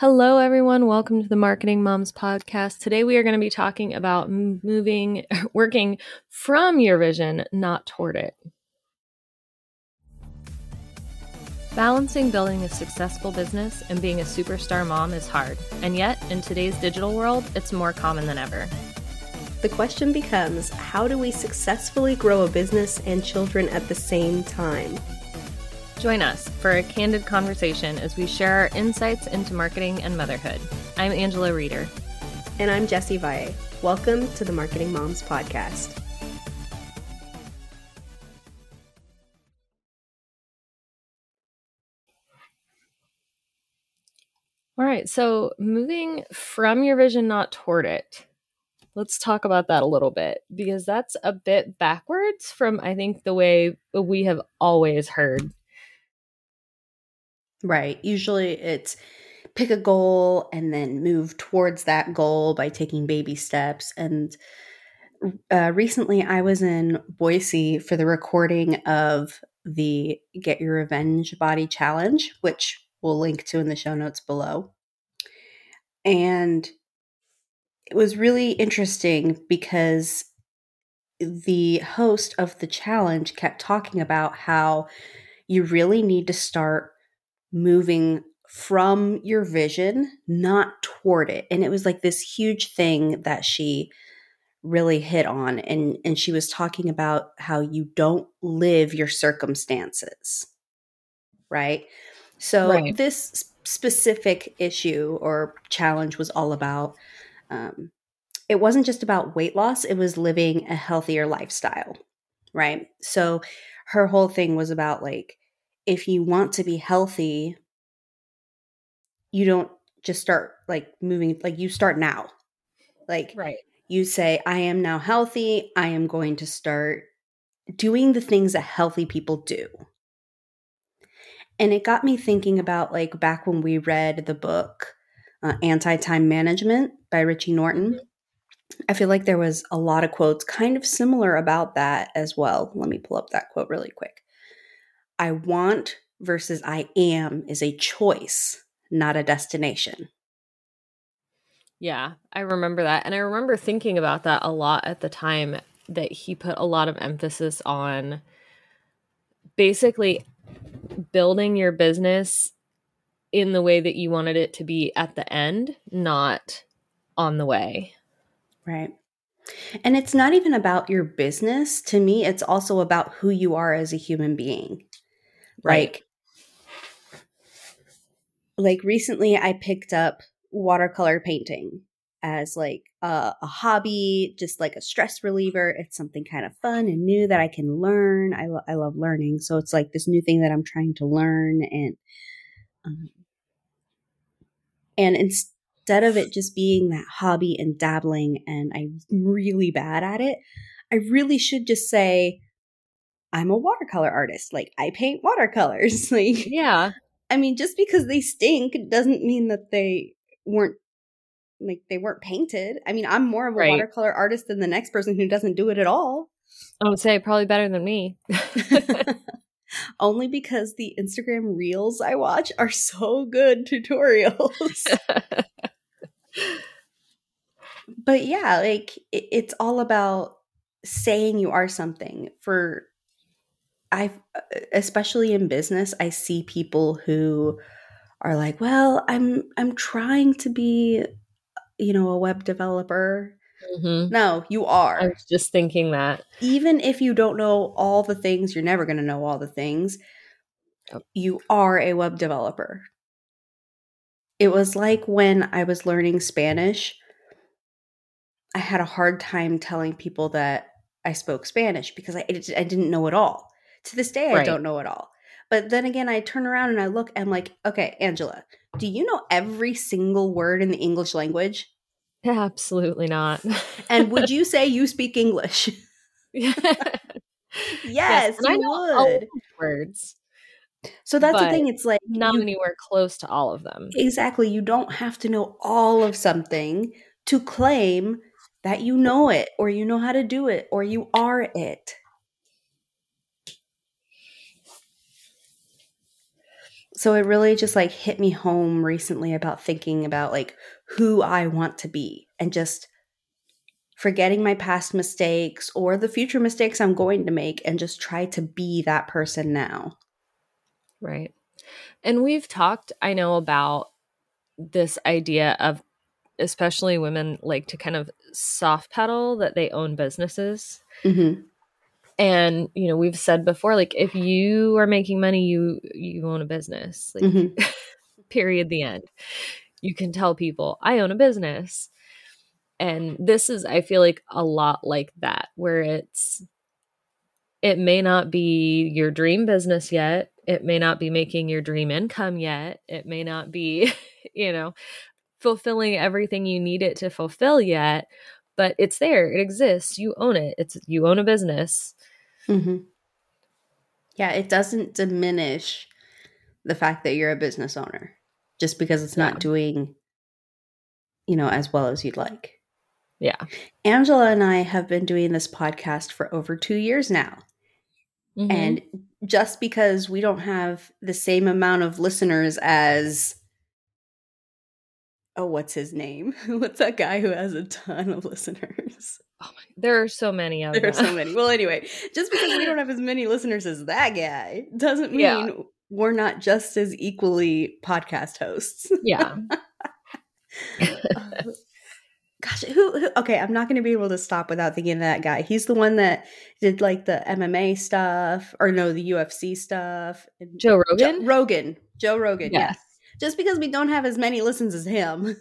Hello, everyone. Welcome to the Marketing Moms Podcast. Today, we are going to be talking about moving, working from your vision, not toward it. Balancing building a successful business and being a superstar mom is hard, and yet, in today's digital world, it's more common than ever. The question becomes how do we successfully grow a business and children at the same time? Join us for a candid conversation as we share our insights into marketing and motherhood. I'm Angela Reeder. And I'm Jessie Valle. Welcome to the Marketing Moms Podcast. All right, so moving from your vision, not toward it. Let's talk about that a little bit because that's a bit backwards from, I think, the way we have always heard Right. Usually it's pick a goal and then move towards that goal by taking baby steps. And uh, recently I was in Boise for the recording of the Get Your Revenge Body Challenge, which we'll link to in the show notes below. And it was really interesting because the host of the challenge kept talking about how you really need to start moving from your vision, not toward it. And it was like this huge thing that she really hit on and and she was talking about how you don't live your circumstances. Right? So right. this specific issue or challenge was all about um, it wasn't just about weight loss, it was living a healthier lifestyle, right? So her whole thing was about like if you want to be healthy, you don't just start like moving, like you start now. Like, right. you say, I am now healthy. I am going to start doing the things that healthy people do. And it got me thinking about like back when we read the book uh, Anti Time Management by Richie Norton. Mm-hmm. I feel like there was a lot of quotes kind of similar about that as well. Let me pull up that quote really quick. I want versus I am is a choice, not a destination. Yeah, I remember that. And I remember thinking about that a lot at the time that he put a lot of emphasis on basically building your business in the way that you wanted it to be at the end, not on the way. Right. And it's not even about your business. To me, it's also about who you are as a human being. Right. Like, like recently I picked up watercolor painting as like a, a, hobby, just like a stress reliever. It's something kind of fun and new that I can learn. I, lo- I love learning. So it's like this new thing that I'm trying to learn and, um, and instead of it just being that hobby and dabbling and I'm really bad at it, I really should just say, I'm a watercolor artist. Like I paint watercolors. like Yeah. I mean, just because they stink doesn't mean that they weren't like they weren't painted. I mean, I'm more of a right. watercolor artist than the next person who doesn't do it at all. I would say probably better than me. Only because the Instagram reels I watch are so good tutorials. but yeah, like it, it's all about saying you are something for I especially in business, I see people who are like, "Well, I'm I'm trying to be, you know, a web developer." Mm-hmm. No, you are. I was just thinking that. Even if you don't know all the things, you're never going to know all the things. You are a web developer. It was like when I was learning Spanish, I had a hard time telling people that I spoke Spanish because I, I didn't know it all. To this day, right. I don't know it all. But then again, I turn around and I look and I'm like, okay, Angela, do you know every single word in the English language? Absolutely not. and would you say you speak English? yes, yes I know would. words. So that's the thing. It's like not you, anywhere close to all of them. Exactly. You don't have to know all of something to claim that you know it or you know how to do it or you are it. So it really just like hit me home recently about thinking about like who I want to be and just forgetting my past mistakes or the future mistakes I'm going to make and just try to be that person now. Right. And we've talked, I know, about this idea of especially women like to kind of soft pedal that they own businesses. Mm-hmm. And you know, we've said before, like if you are making money, you you own a business. Like, Mm-hmm. period. The end. You can tell people, I own a business. And this is, I feel like, a lot like that, where it's, it may not be your dream business yet. It may not be making your dream income yet. It may not be, you know, fulfilling everything you need it to fulfill yet, but it's there. It exists. You own it. It's, you own a business. Mm-hmm. Yeah, it doesn't diminish the fact that you're a business owner just because it's not Yeah. doing, you know, as well as you'd like. Yeah. Angela and I have been doing this podcast for over two years now. Mhm. And just because we don't have the same amount of listeners as, oh, what's his name? what's that guy who has a ton of listeners? There are so many of There are so many. Well, anyway, just because we don't have as many listeners as that guy doesn't mean Yeah. we're not just as equally podcast hosts. yeah. Uh, Gosh, who, who? Okay, I'm not going to be able to stop without thinking of that guy. He's the one that did like the MMA stuff, or no, the UFC stuff. Joe Jo- Rogan? Rogan, Joe Rogan. Yes. Yes. Just because we don't have as many listens as him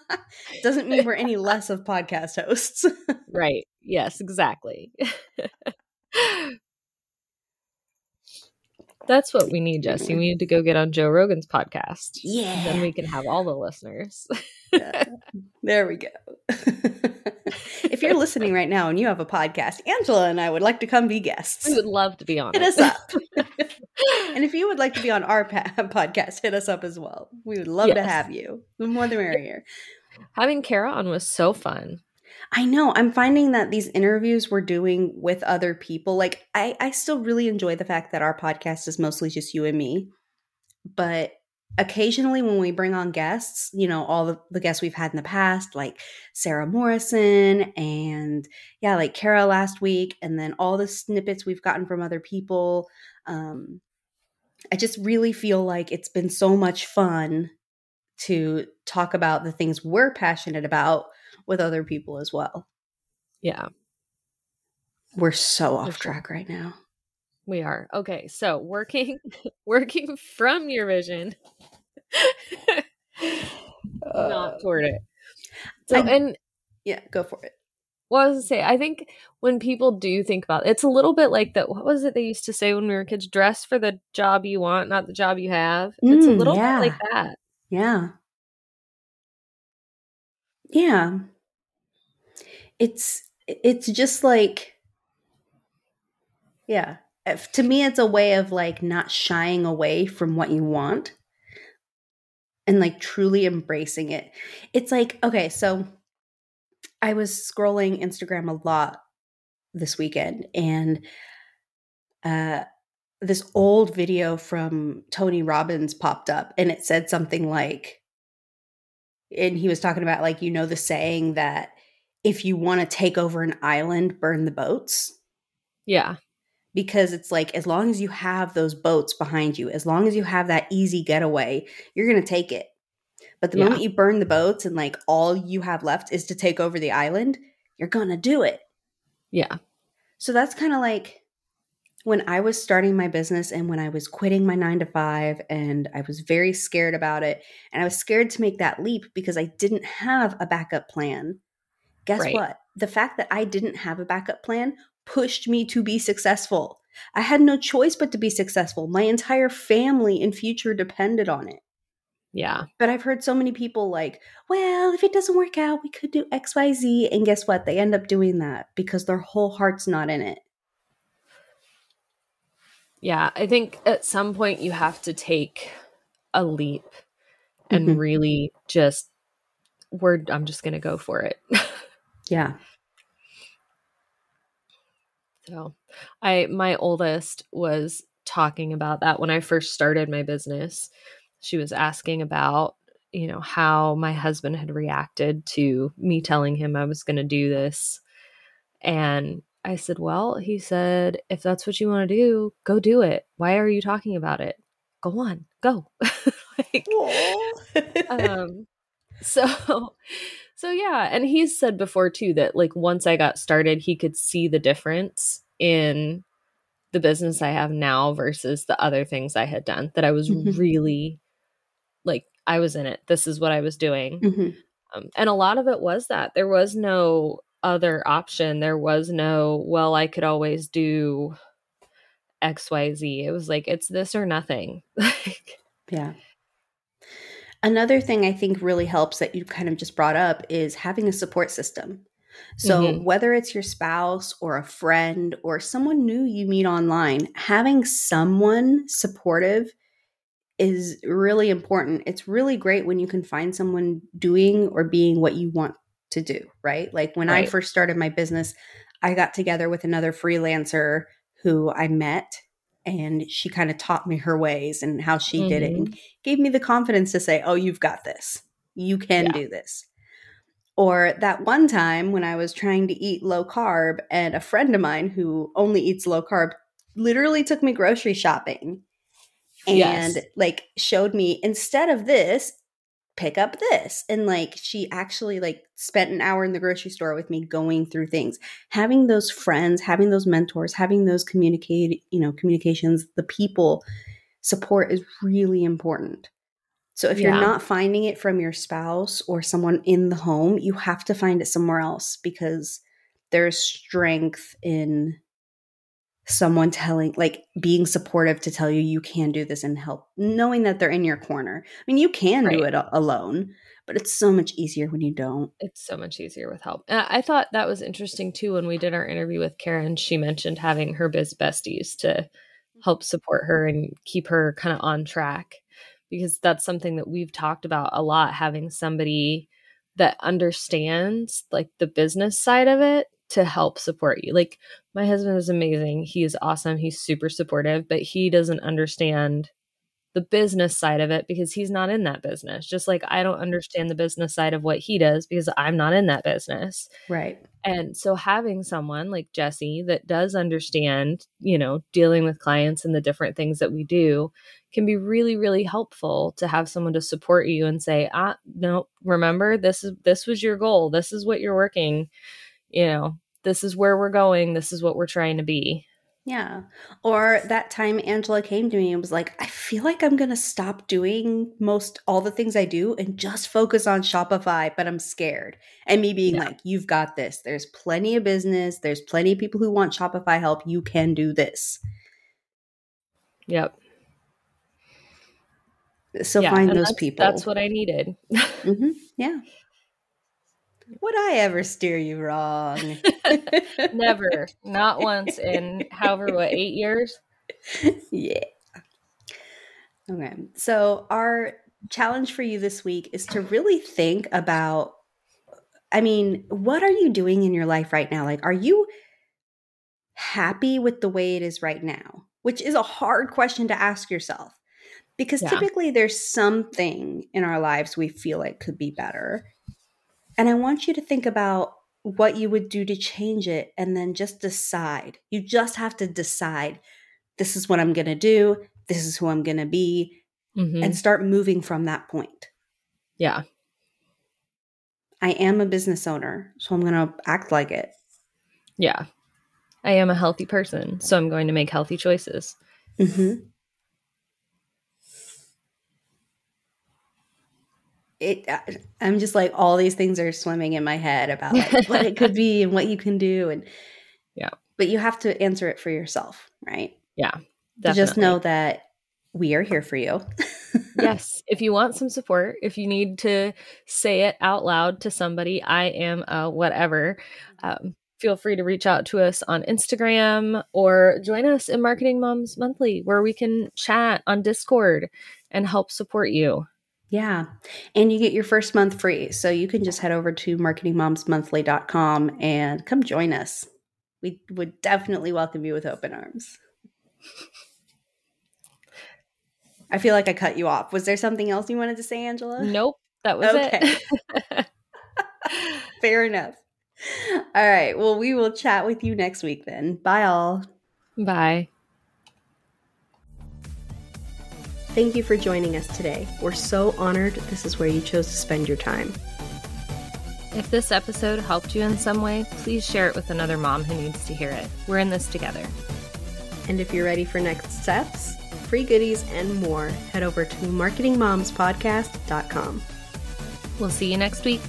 doesn't mean we're any less of podcast hosts. Right. Yes, exactly. That's what we need, Jessie. We mm-hmm. need to go get on Joe Rogan's podcast. Yeah. Then we can have all the listeners. Yeah. There we go. if you're listening right now and you have a podcast, Angela and I would like to come be guests. we would love to be on Hit it. us up. and if you would like to be on our pa- podcast, hit us up as well. We would love to have you. The more the merrier. Having Kara on was so fun. I know. I'm finding that these interviews we're doing with other people, like I, I still really enjoy the fact that our podcast is mostly just you and me. But occasionally when we bring on guests, you know, all the, the guests we've had in the past, like Sarah Morrison and yeah, like Kara last week, and then all the snippets we've gotten from other people. Um, I just really feel like it's been so much fun to talk about the things we're passionate about with other people as well. Yeah, We're so off track right now. We are. Okay, so working working from your vision. Not toward it. So I- and yeah, go for it. what was gonna say? I think when people do think about it's a little bit like that. What was it they used to say when we were kids? Dress for the job you want, not the job you have. it's a Mm, little yeah. bit like that. Yeah. Yeah. It's it's just like yeah. If- To me it's a way of like not shying away from what you want and like truly embracing it. It's like okay, so I was scrolling Instagram a lot this weekend and uh this old video from Tony Robbins popped up and it said something like and he was talking about like you know the saying that if you want to take over an island burn the boats Yeah. Because it's like as long as you have those boats behind you as long as you have that easy getaway you're going to take it but the Yeah. moment you burn the boats and like all you have left is to take over the island you're going to do it Yeah. so that's kind of like when I was starting my business and when I was quitting my nine to five, and I was very scared about it. And I was scared to make that leap because I didn't have a backup plan. Guess Right. what? The fact that I didn't have a backup plan pushed me to be successful. I had no choice but to be successful. My entire family and future depended on it. Yeah. But I've heard so many people like, well, if it doesn't work out, we could do XYZ. And guess what? They end up doing that because their whole heart's not in it. Yeah. I think at some point you have to take a leap and Mhm. really just we're I'm just gonna go for it. Yeah. So I my oldest was talking about that when I first started my business. She was asking about, you know, how my husband had reacted to me telling him I was going to do this. And I said, Well, he said, if that's what you want to do, go do it. Why are you talking about it? Go on, go. like, um, so, so yeah. And he's said before too that like once I got started, he could see the difference in the business I have now versus the other things I had done that I was mm-hmm. really like I was in it. This is what I was doing. Mm-hmm. Um, and a lot of it was that there was no other option. There was no, well, I could always do XYZ. It was like, it's this or nothing. yeah. Another thing I think really helps that you kind of just brought up is having a support system. So, mm-hmm. whether it's your spouse or a friend or someone new you meet online, having someone supportive is really important. It's really great when you can find someone doing or being what you want to do, right? Like when right. I first started my business, I got together with another freelancer who I met and she kind of taught me her ways and how she mm-hmm. did it and mm-hmm. gave me the confidence to say, "Oh, you've got this. You can yeah. do this." Or that one time when I was trying to eat low carb, and a friend of mine who only eats low carb literally took me grocery shopping and yes. like showed me instead of this, pick up this. And like she actually like spent an hour in the grocery store with me going through things. Having those friends, having those mentors, having those communicate, you know, communications, the people support is really important. So if yeah. you're not finding it from your spouse or someone in the home, you have to find it somewhere else because there's strength in someone telling like being supportive to tell you you can do this and help knowing that they're in your corner. I mean, you can right. do it alone, but it's so much easier when you don't. It's so much easier with help. And I thought that was interesting too when we did our interview with Karen, she mentioned having her biz besties to help support her and keep her kind of on track because that's something that we've talked about a lot having somebody that understands like the business side of it to help support you. Like my husband is amazing. He is awesome. He's super supportive, but he doesn't understand the business side of it because he's not in that business. Just like I don't understand the business side of what he does because I'm not in that business. Right. And so having someone like Jessie that does understand, you know, dealing with clients and the different things that we do can be really really helpful to have someone to support you and say, "Ah, no, remember this is this was your goal. This is what you're working, you know, this is where we're going. This is what we're trying to be." Yeah. Or that time Angela came to me and was like, I feel like I'm going to stop doing most all the things I do and just focus on Shopify, but I'm scared. And me being yeah. like, you've got this. There's plenty of business. There's plenty of people who want Shopify help. You can do this. Yep. So yeah, find those people. That's what I needed. mm-hmm. Yeah. Would I ever steer you wrong? Never. Not once in however what, eight years? Yeah. Okay. So our challenge for you this week is to really think about I mean, what are you doing in your life right now? Like, are you happy with the way it is right now? Which is a hard question to ask yourself because yeah. typically there's something in our lives we feel like could be better. And I want you to think about what you would do to change it and then just decide. You just have to decide this is what I'm going to do, this is who I'm going to be, mm-hmm. and start moving from that point. Yeah. I am a business owner, so I'm going to act like it. Yeah. I am a healthy person, so I'm going to make healthy choices. Mm-hmm. It uh, i'm just like all these things are swimming in my head about like what it could be and what you can do and yeah. But you have to answer it for yourself right? Yeah just know that we are here for you. Yes if you want some support if you need to say it out loud to somebody i am a whatever. Um, feel free to reach out to us on instagram or join us in marketing moms monthly where we can chat on discord and help support you yeah. And you get your first month free. So you can just head over to marketingmomsmonthly.com and come join us. We would definitely welcome you with open arms. I feel like I cut you off. Was there something else you wanted to say, Angela? Nope. That was okay. it. Fair enough. All right. Well, we will chat with you next week then. Bye, all. Bye. Thank you for joining us today. We're so honored this is where you chose to spend your time. If this episode helped you in some way, please share it with another mom who needs to hear it. We're in this together. And if you're ready for next steps, free goodies, and more, head over to marketingmomspodcast.com. We'll see you next week.